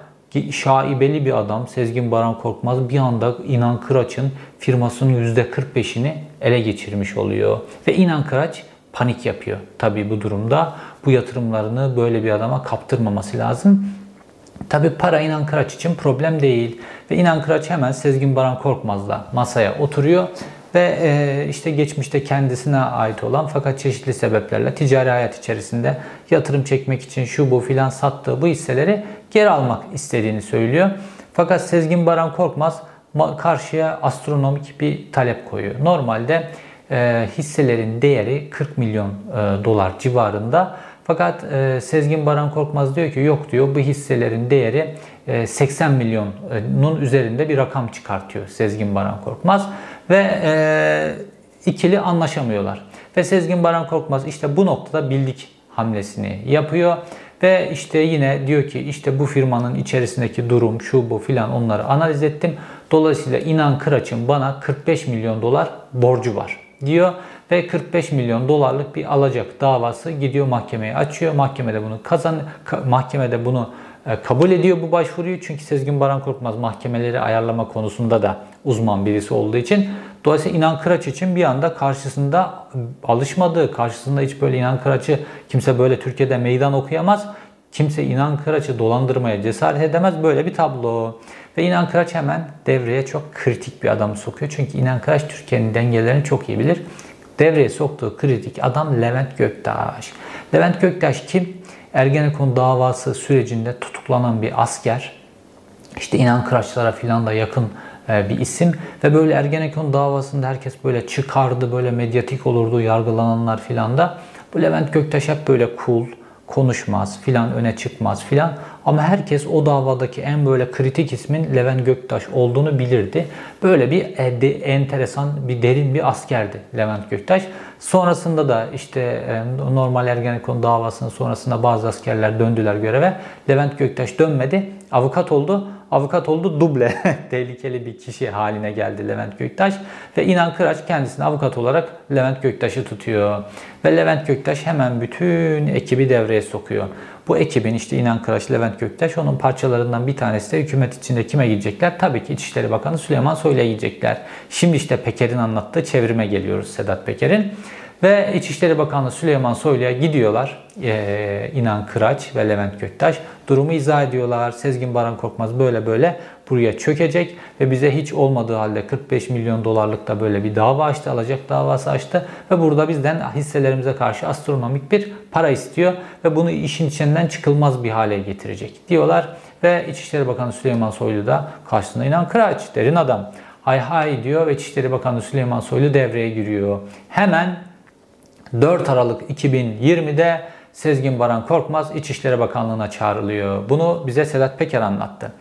Speaker 1: şaibeli bir adam Sezgin Baran Korkmaz bir anda İnan Kıraç'ın firmasının %45'ini ele geçirmiş oluyor. Ve İnan Kıraç panik yapıyor. Tabii bu durumda bu yatırımlarını böyle bir adama kaptırmaması lazım. Tabi para İnan Kıraç için problem değil. Ve İnan Kıraç hemen Sezgin Baran Korkmaz'la masaya oturuyor. Ve e, işte geçmişte kendisine ait olan fakat çeşitli sebeplerle ticari hayat içerisinde yatırım çekmek için şu bu filan sattığı bu hisseleri geri almak istediğini söylüyor. Fakat Sezgin Baran Korkmaz karşıya astronomik bir talep koyuyor. Normalde e, hisselerin değeri 40 milyon e, dolar civarında. Fakat e, Sezgin Baran Korkmaz diyor ki yok diyor bu hisselerin değeri e, 80 milyonun üzerinde bir rakam çıkartıyor Sezgin Baran Korkmaz ve e, ikili anlaşamıyorlar. Ve Sezgin Baran Korkmaz işte bu noktada bildik hamlesini yapıyor. Ve işte yine diyor ki işte bu firmanın içerisindeki durum şu bu filan onları analiz ettim. Dolayısıyla inan Kıraç'ın bana 45 milyon dolar borcu var diyor ve 45 milyon dolarlık bir alacak davası gidiyor mahkemeye açıyor. Mahkemede bunu kazan mahkemede bunu e, kabul ediyor bu başvuruyu. Çünkü Sezgin Baran Korkmaz mahkemeleri ayarlama konusunda da uzman birisi olduğu için. Dolayısıyla İnan Kıraç için bir anda karşısında alışmadığı, karşısında hiç böyle İnan Kıraç'ı kimse böyle Türkiye'de meydan okuyamaz. Kimse İnan Kıraç'ı dolandırmaya cesaret edemez. Böyle bir tablo. Ve İnan Kıraç hemen devreye çok kritik bir adamı sokuyor. Çünkü İnan Kıraç Türkiye'nin dengelerini çok iyi bilir. Devreye soktuğu kritik adam Levent Göktaş. Levent Göktaş kim? Ergenekon davası sürecinde tutuklanan bir asker. İşte İnan Kıraçlara filan da yakın e, bir isim ve böyle Ergenekon davasında herkes böyle çıkardı, böyle medyatik olurdu yargılananlar filan da. Bu Levent Göktaş hep böyle cool, konuşmaz filan öne çıkmaz filan ama herkes o davadaki en böyle kritik ismin Levent Göktaş olduğunu bilirdi. Böyle bir e, enteresan bir derin bir askerdi Levent Göktaş. Sonrasında da işte e, normal Ergenekon davasının sonrasında bazı askerler döndüler göreve. Levent Göktaş dönmedi. Avukat oldu. Avukat oldu duble. <laughs> Tehlikeli bir kişi haline geldi Levent Göktaş. Ve İnan Kıraç kendisini avukat olarak Levent Göktaş'ı tutuyor. Ve Levent Göktaş hemen bütün ekibi devreye sokuyor. Bu ekibin işte İnan Kıraç, Levent Göktaş onun parçalarından bir tanesi de hükümet içinde kime gidecekler? Tabii ki İçişleri Bakanı Süleyman Soylu'ya gidecekler. Şimdi işte Peker'in anlattığı çevirime geliyoruz Sedat Peker'in. Ve İçişleri Bakanı Süleyman Soylu'ya gidiyorlar. Ee, İnan Kıraç ve Levent Göktaş durumu izah ediyorlar. Sezgin Baran Korkmaz böyle böyle buraya çökecek ve bize hiç olmadığı halde 45 milyon dolarlık da böyle bir dava açtı, alacak davası açtı ve burada bizden hisselerimize karşı astronomik bir para istiyor ve bunu işin içinden çıkılmaz bir hale getirecek diyorlar ve İçişleri Bakanı Süleyman Soylu da karşısında inan Kıraç derin adam hay hay diyor ve İçişleri Bakanı Süleyman Soylu devreye giriyor. Hemen 4 Aralık 2020'de Sezgin Baran Korkmaz İçişleri Bakanlığı'na çağrılıyor. Bunu bize Sedat Peker anlattı.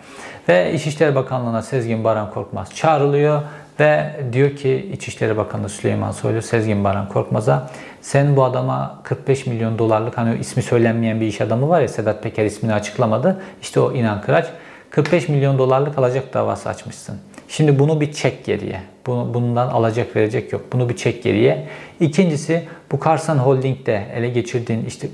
Speaker 1: Ve İçişleri Bakanlığı'na Sezgin Baran Korkmaz çağrılıyor ve diyor ki İçişleri Bakanı Süleyman Soylu Sezgin Baran Korkmaz'a sen bu adama 45 milyon dolarlık hani ismi söylenmeyen bir iş adamı var ya Sedat Peker ismini açıklamadı. İşte o İnan Kıraç 45 milyon dolarlık alacak davası açmışsın. Şimdi bunu bir çek geriye. Bunu, bundan alacak verecek yok. Bunu bir çek geriye. İkincisi bu Karsan Holding'de ele geçirdiğin işte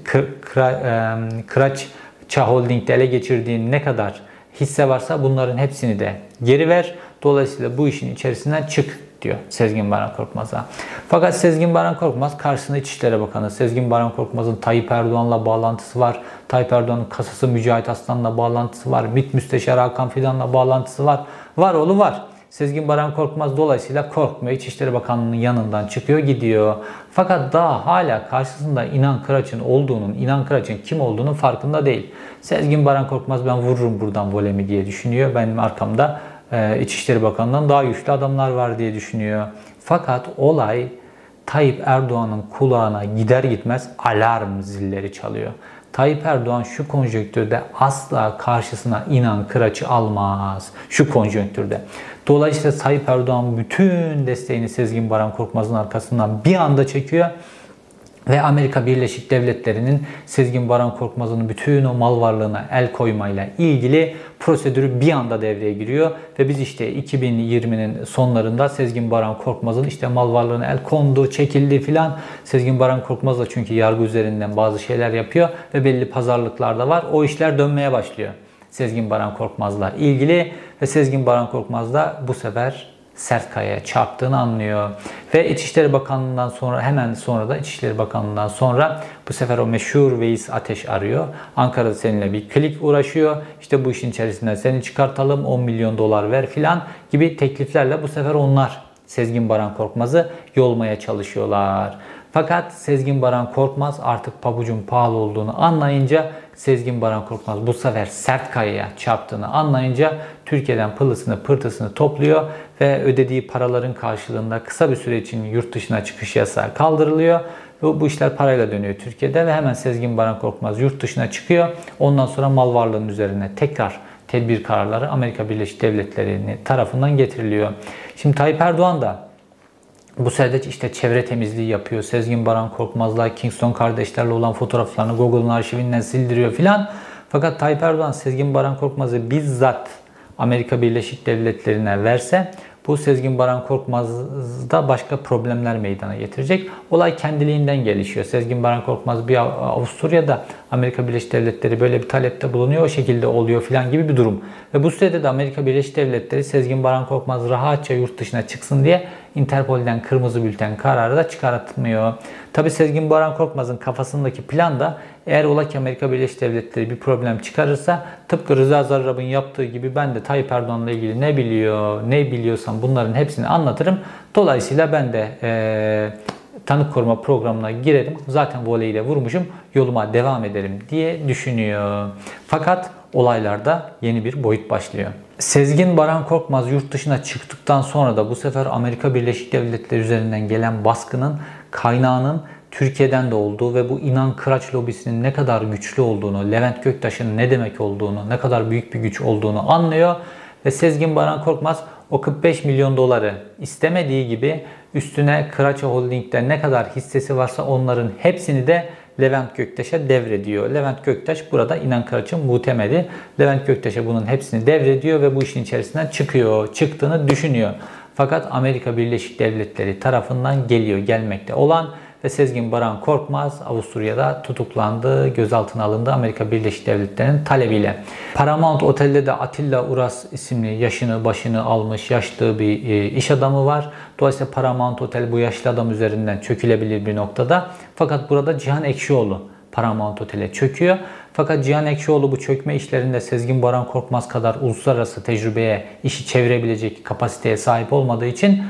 Speaker 1: Kıraç Ça Holding'de ele geçirdiğin ne kadar hisse varsa bunların hepsini de geri ver. Dolayısıyla bu işin içerisinden çık diyor Sezgin Baran Korkmaz'a. Fakat Sezgin Baran Korkmaz karşısında İçişleri Bakanı. Sezgin Baran Korkmaz'ın Tayyip Erdoğan'la bağlantısı var. Tayyip Erdoğan'ın kasası Mücahit Aslan'la bağlantısı var. MİT Müsteşarı Hakan Fidan'la bağlantısı var. Var oğlu var. Sezgin Baran Korkmaz dolayısıyla korkmuyor. İçişleri Bakanlığı'nın yanından çıkıyor gidiyor. Fakat daha hala karşısında İnan Kıraç'ın olduğunun, İnan Kıraç'ın kim olduğunun farkında değil. Sezgin Baran Korkmaz ben vururum buradan volemi diye düşünüyor. Benim arkamda e, İçişleri Bakanlığı'ndan daha güçlü adamlar var diye düşünüyor. Fakat olay Tayyip Erdoğan'ın kulağına gider gitmez alarm zilleri çalıyor. Tayyip Erdoğan şu konjonktürde asla karşısına inan kıraçı almaz. Şu konjonktürde. Dolayısıyla Tayyip Erdoğan bütün desteğini Sezgin Baran Korkmaz'ın arkasından bir anda çekiyor ve Amerika Birleşik Devletleri'nin Sezgin Baran Korkmaz'ın bütün o mal varlığına el koymayla ilgili prosedürü bir anda devreye giriyor ve biz işte 2020'nin sonlarında Sezgin Baran Korkmaz'ın işte mal varlığına el kondu, çekildi filan. Sezgin Baran Korkmaz da çünkü yargı üzerinden bazı şeyler yapıyor ve belli pazarlıklar da var. O işler dönmeye başlıyor. Sezgin Baran Korkmaz'la ilgili ve Sezgin Baran Korkmaz da bu sefer sert kayaya çarptığını anlıyor. Ve İçişleri Bakanlığı'ndan sonra hemen sonra da İçişleri Bakanlığı'ndan sonra bu sefer o meşhur Veys Ateş arıyor. Ankara'da seninle bir klik uğraşıyor. İşte bu işin içerisinden seni çıkartalım 10 milyon dolar ver filan gibi tekliflerle bu sefer onlar Sezgin Baran Korkmaz'ı yolmaya çalışıyorlar. Fakat Sezgin Baran Korkmaz artık pabucun pahalı olduğunu anlayınca Sezgin Baran Korkmaz bu sefer sert kayaya çarptığını anlayınca Türkiye'den pılısını pırtısını topluyor ve ödediği paraların karşılığında kısa bir süre için yurt dışına çıkış yasağı kaldırılıyor. Ve bu işler parayla dönüyor Türkiye'de ve hemen Sezgin Baran Korkmaz yurt dışına çıkıyor. Ondan sonra mal varlığının üzerine tekrar tedbir kararları Amerika Birleşik Devletleri tarafından getiriliyor. Şimdi Tayyip Erdoğan da bu sırada işte çevre temizliği yapıyor. Sezgin Baran Korkmaz'la Kingston kardeşlerle olan fotoğraflarını Google'un arşivinden sildiriyor filan. Fakat Tayyip Erdoğan Sezgin Baran Korkmaz'ı bizzat Amerika Birleşik Devletleri'ne verse bu Sezgin Baran Korkmaz'da başka problemler meydana getirecek. Olay kendiliğinden gelişiyor. Sezgin Baran Korkmaz bir Avusturya'da Amerika Birleşik Devletleri böyle bir talepte bulunuyor. O şekilde oluyor filan gibi bir durum. Ve bu sürede de Amerika Birleşik Devletleri Sezgin Baran Korkmaz rahatça yurt dışına çıksın diye Interpol'den kırmızı bülten kararı da çıkartmıyor. Tabi Sezgin Baran Korkmaz'ın kafasındaki plan da eğer ola ki Amerika Birleşik Devletleri bir problem çıkarırsa tıpkı Rıza Zarrab'ın yaptığı gibi ben de Tayyip Erdoğan'la ilgili ne biliyor, ne biliyorsam bunların hepsini anlatırım. Dolayısıyla ben de ee, tanık koruma programına girerim. Zaten voleyle vurmuşum. Yoluma devam ederim diye düşünüyor. Fakat olaylarda yeni bir boyut başlıyor. Sezgin Baran Korkmaz yurt dışına çıktıktan sonra da bu sefer Amerika Birleşik Devletleri üzerinden gelen baskının kaynağının Türkiye'den de olduğu ve bu inan kıraç lobisinin ne kadar güçlü olduğunu, Levent Göktaş'ın ne demek olduğunu, ne kadar büyük bir güç olduğunu anlıyor. Ve Sezgin Baran Korkmaz o 45 milyon doları istemediği gibi üstüne Kıraça Holding'de ne kadar hissesi varsa onların hepsini de Levent Göktaş'a devrediyor. Levent Göktaş burada İnan Karaç'ın muhtemeli. Levent Göktaş'a bunun hepsini devrediyor ve bu işin içerisinden çıkıyor. Çıktığını düşünüyor. Fakat Amerika Birleşik Devletleri tarafından geliyor, gelmekte olan ve Sezgin Baran Korkmaz Avusturya'da tutuklandı, gözaltına alındı Amerika Birleşik Devletleri'nin talebiyle. Paramount Otel'de de Atilla Uras isimli yaşını başını almış yaşlı bir e, iş adamı var. Dolayısıyla Paramount Otel bu yaşlı adam üzerinden çökülebilir bir noktada. Fakat burada Cihan Ekşioğlu Paramount Otel'e çöküyor. Fakat Cihan Ekşioğlu bu çökme işlerinde Sezgin Baran Korkmaz kadar uluslararası tecrübeye, işi çevirebilecek kapasiteye sahip olmadığı için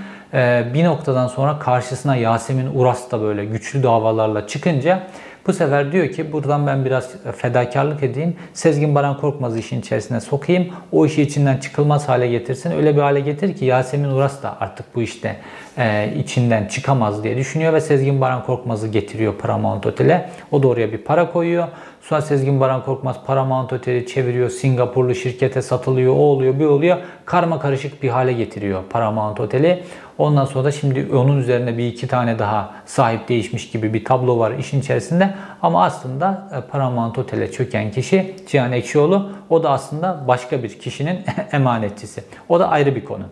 Speaker 1: bir noktadan sonra karşısına Yasemin Uras da böyle güçlü davalarla çıkınca bu sefer diyor ki buradan ben biraz fedakarlık edeyim. Sezgin Baran Korkmaz'ı işin içerisine sokayım. O işi içinden çıkılmaz hale getirsin. Öyle bir hale getir ki Yasemin Uras da artık bu işte e, içinden çıkamaz diye düşünüyor ve Sezgin Baran Korkmaz'ı getiriyor Paramount Otel'e. O da oraya bir para koyuyor. Sonra Sezgin Baran Korkmaz Paramount Otel'i çeviriyor. Singapurlu şirkete satılıyor. O oluyor, bir oluyor. Karma karışık bir hale getiriyor Paramount Otel'i. Ondan sonra da şimdi onun üzerine bir iki tane daha sahip değişmiş gibi bir tablo var işin içerisinde. Ama aslında e, Paramount Otel'e çöken kişi Cihan Ekşioğlu. O da aslında başka bir kişinin <laughs> emanetçisi. O da ayrı bir konu.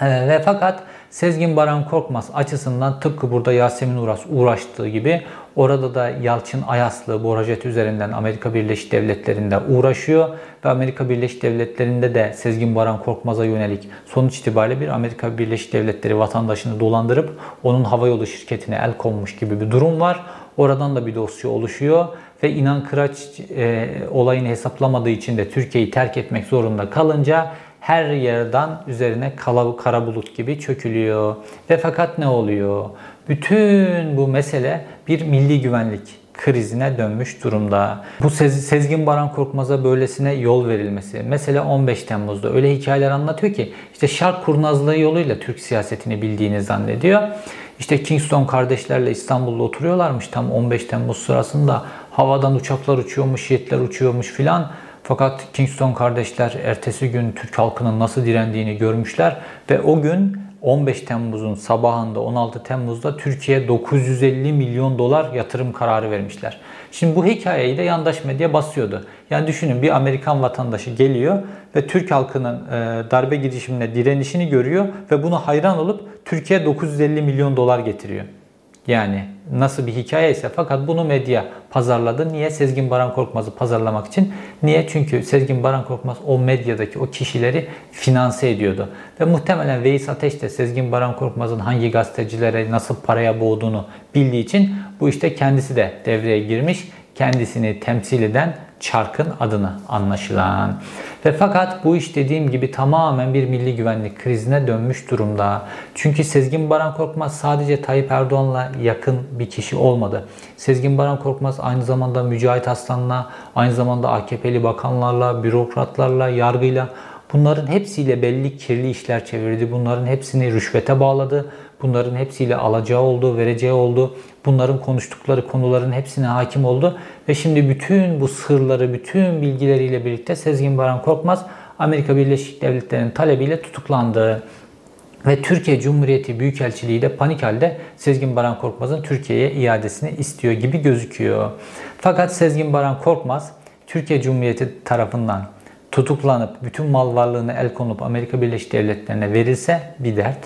Speaker 1: E, ve fakat Sezgin Baran Korkmaz açısından tıpkı burada Yasemin Uras uğraştığı gibi orada da Yalçın Ayaslı Borajet üzerinden Amerika Birleşik Devletleri'nde uğraşıyor ve Amerika Birleşik Devletleri'nde de Sezgin Baran Korkmaz'a yönelik sonuç itibariyle bir Amerika Birleşik Devletleri vatandaşını dolandırıp onun havayolu şirketine el konmuş gibi bir durum var. Oradan da bir dosya oluşuyor ve İnan Kıraç e, olayını hesaplamadığı için de Türkiye'yi terk etmek zorunda kalınca her yerden üzerine kala, kara bulut gibi çökülüyor. Ve fakat ne oluyor? Bütün bu mesele bir milli güvenlik krizine dönmüş durumda. Bu Sezgin Baran Korkmaz'a böylesine yol verilmesi. Mesela 15 Temmuz'da öyle hikayeler anlatıyor ki işte şark kurnazlığı yoluyla Türk siyasetini bildiğini zannediyor. İşte Kingston kardeşlerle İstanbul'da oturuyorlarmış tam 15 Temmuz sırasında. Havadan uçaklar uçuyormuş, jetler uçuyormuş filan. Fakat Kingston kardeşler ertesi gün Türk halkının nasıl direndiğini görmüşler ve o gün 15 Temmuz'un sabahında 16 Temmuz'da Türkiye 950 milyon dolar yatırım kararı vermişler. Şimdi bu hikayeyi de yandaş medya basıyordu. Yani düşünün bir Amerikan vatandaşı geliyor ve Türk halkının e, darbe girişimine direnişini görüyor ve buna hayran olup Türkiye 950 milyon dolar getiriyor. Yani nasıl bir hikaye ise fakat bunu medya pazarladı. Niye? Sezgin Baran Korkmaz'ı pazarlamak için. Niye? Çünkü Sezgin Baran Korkmaz o medyadaki o kişileri finanse ediyordu. Ve muhtemelen Veys Ateş de Sezgin Baran Korkmaz'ın hangi gazetecilere nasıl paraya boğduğunu bildiği için bu işte kendisi de devreye girmiş. Kendisini temsil eden Çark'ın adını anlaşılan. Ve fakat bu iş dediğim gibi tamamen bir milli güvenlik krizine dönmüş durumda. Çünkü Sezgin Baran Korkmaz sadece Tayyip Erdoğan'la yakın bir kişi olmadı. Sezgin Baran Korkmaz aynı zamanda Mücahit Aslan'la, aynı zamanda AKP'li bakanlarla, bürokratlarla, yargıyla bunların hepsiyle belli kirli işler çevirdi. Bunların hepsini rüşvete bağladı. Bunların hepsiyle alacağı oldu, vereceği oldu. Bunların konuştukları konuların hepsine hakim oldu. Ve şimdi bütün bu sırları, bütün bilgileriyle birlikte Sezgin Baran Korkmaz Amerika Birleşik Devletleri'nin talebiyle tutuklandı. Ve Türkiye Cumhuriyeti Büyükelçiliği de panik halde Sezgin Baran Korkmaz'ın Türkiye'ye iadesini istiyor gibi gözüküyor. Fakat Sezgin Baran Korkmaz Türkiye Cumhuriyeti tarafından tutuklanıp bütün mal varlığını el konup Amerika Birleşik Devletleri'ne verilse bir dert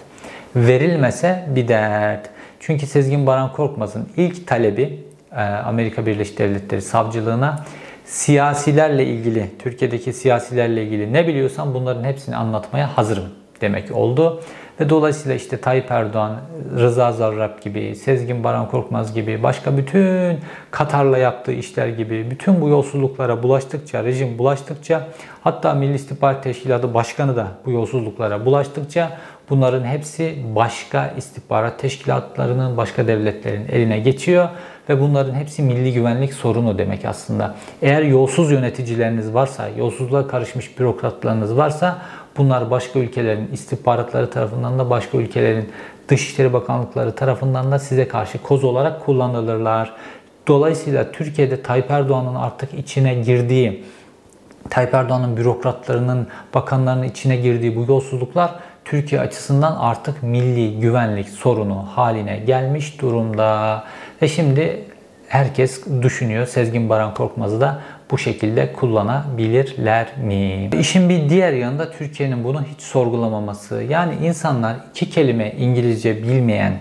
Speaker 1: verilmese bir dert. Çünkü Sezgin Baran Korkmaz'ın ilk talebi e, Amerika Birleşik Devletleri savcılığına siyasilerle ilgili, Türkiye'deki siyasilerle ilgili ne biliyorsan bunların hepsini anlatmaya hazırım demek oldu. Ve dolayısıyla işte Tayyip Erdoğan, Rıza Zarrab gibi, Sezgin Baran Korkmaz gibi, başka bütün Katar'la yaptığı işler gibi bütün bu yolsuzluklara bulaştıkça, rejim bulaştıkça hatta Milli İstihbarat Teşkilatı Başkanı da bu yolsuzluklara bulaştıkça bunların hepsi başka istihbarat teşkilatlarının, başka devletlerin eline geçiyor ve bunların hepsi milli güvenlik sorunu demek aslında. Eğer yolsuz yöneticileriniz varsa, yolsuzluğa karışmış bürokratlarınız varsa bunlar başka ülkelerin istihbaratları tarafından da başka ülkelerin Dışişleri Bakanlıkları tarafından da size karşı koz olarak kullanılırlar. Dolayısıyla Türkiye'de Tayyip Erdoğan'ın artık içine girdiği, Tayyip Erdoğan'ın bürokratlarının, bakanlarının içine girdiği bu yolsuzluklar Türkiye açısından artık milli güvenlik sorunu haline gelmiş durumda. Ve şimdi herkes düşünüyor Sezgin Baran Korkmaz'ı da bu şekilde kullanabilirler mi? İşin bir diğer yanında Türkiye'nin bunu hiç sorgulamaması. Yani insanlar iki kelime İngilizce bilmeyen,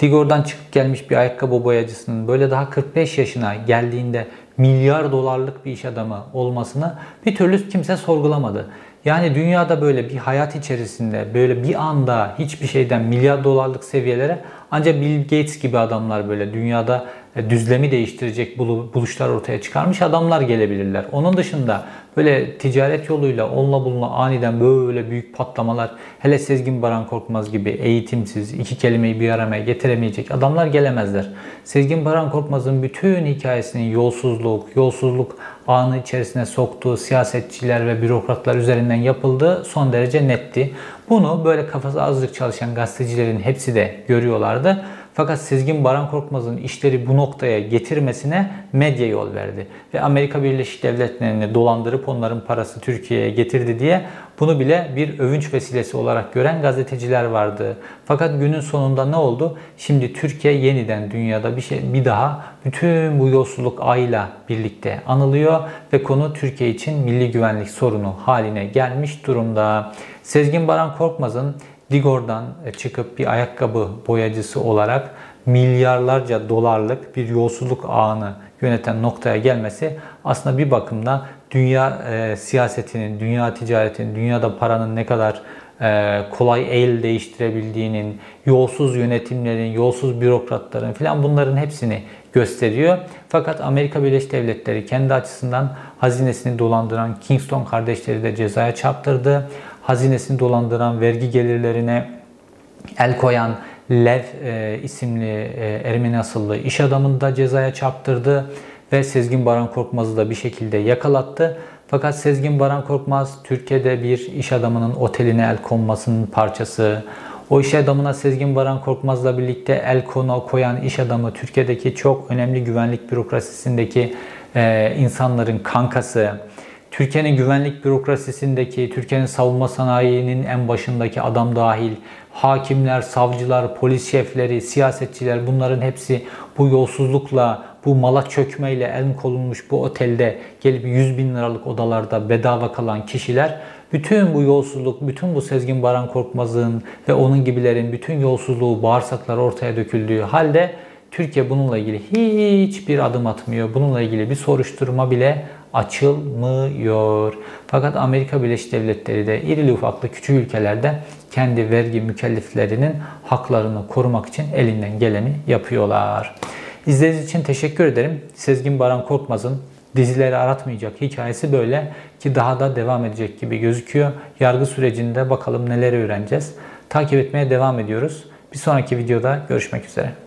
Speaker 1: Digor'dan çıkıp gelmiş bir ayakkabı boyacısının böyle daha 45 yaşına geldiğinde milyar dolarlık bir iş adamı olmasını bir türlü kimse sorgulamadı. Yani dünyada böyle bir hayat içerisinde böyle bir anda hiçbir şeyden milyar dolarlık seviyelere ancak Bill Gates gibi adamlar böyle dünyada düzlemi değiştirecek buluşlar ortaya çıkarmış adamlar gelebilirler. Onun dışında böyle ticaret yoluyla onunla bununla aniden böyle büyük patlamalar hele Sezgin Baran Korkmaz gibi eğitimsiz iki kelimeyi bir aramaya getiremeyecek adamlar gelemezler. Sezgin Baran Korkmaz'ın bütün hikayesinin yolsuzluk, yolsuzluk anı içerisine soktuğu siyasetçiler ve bürokratlar üzerinden yapıldığı son derece netti. Bunu böyle kafası azıcık çalışan gazetecilerin hepsi de görüyorlardı. Fakat Sezgin Baran Korkmaz'ın işleri bu noktaya getirmesine medya yol verdi. Ve Amerika Birleşik Devletleri'ni dolandırıp onların parası Türkiye'ye getirdi diye bunu bile bir övünç vesilesi olarak gören gazeteciler vardı. Fakat günün sonunda ne oldu? Şimdi Türkiye yeniden dünyada bir şey bir daha bütün bu yolsuzluk ağıyla birlikte anılıyor ve konu Türkiye için milli güvenlik sorunu haline gelmiş durumda. Sezgin Baran Korkmaz'ın Digor'dan çıkıp bir ayakkabı boyacısı olarak milyarlarca dolarlık bir yolsuzluk ağını yöneten noktaya gelmesi aslında bir bakımda dünya e, siyasetinin, dünya ticaretinin, dünyada paranın ne kadar e, kolay el değiştirebildiğinin, yolsuz yönetimlerin, yolsuz bürokratların filan bunların hepsini gösteriyor. Fakat Amerika Birleşik Devletleri kendi açısından hazinesini dolandıran Kingston kardeşleri de cezaya çarptırdı hazinesini dolandıran, vergi gelirlerine el koyan Lev e, isimli e, Ermeni asıllı iş adamını da cezaya çarptırdı ve Sezgin Baran Korkmaz'ı da bir şekilde yakalattı. Fakat Sezgin Baran Korkmaz Türkiye'de bir iş adamının oteline el konmasının parçası. O iş adamına Sezgin Baran Korkmaz'la birlikte el konu koyan iş adamı Türkiye'deki çok önemli güvenlik bürokrasisindeki e, insanların kankası. Türkiye'nin güvenlik bürokrasisindeki, Türkiye'nin savunma sanayinin en başındaki adam dahil, hakimler, savcılar, polis şefleri, siyasetçiler bunların hepsi bu yolsuzlukla, bu mala çökmeyle el konulmuş bu otelde gelip 100 bin liralık odalarda bedava kalan kişiler bütün bu yolsuzluk, bütün bu Sezgin Baran Korkmaz'ın ve onun gibilerin bütün yolsuzluğu, bağırsaklar ortaya döküldüğü halde Türkiye bununla ilgili hiçbir adım atmıyor. Bununla ilgili bir soruşturma bile açılmıyor. Fakat Amerika Birleşik Devletleri de irili ufaklı küçük ülkelerde kendi vergi mükelleflerinin haklarını korumak için elinden geleni yapıyorlar. İzlediğiniz için teşekkür ederim. Sezgin Baran Korkmaz'ın dizileri aratmayacak hikayesi böyle ki daha da devam edecek gibi gözüküyor. Yargı sürecinde bakalım neleri öğreneceğiz. Takip etmeye devam ediyoruz. Bir sonraki videoda görüşmek üzere.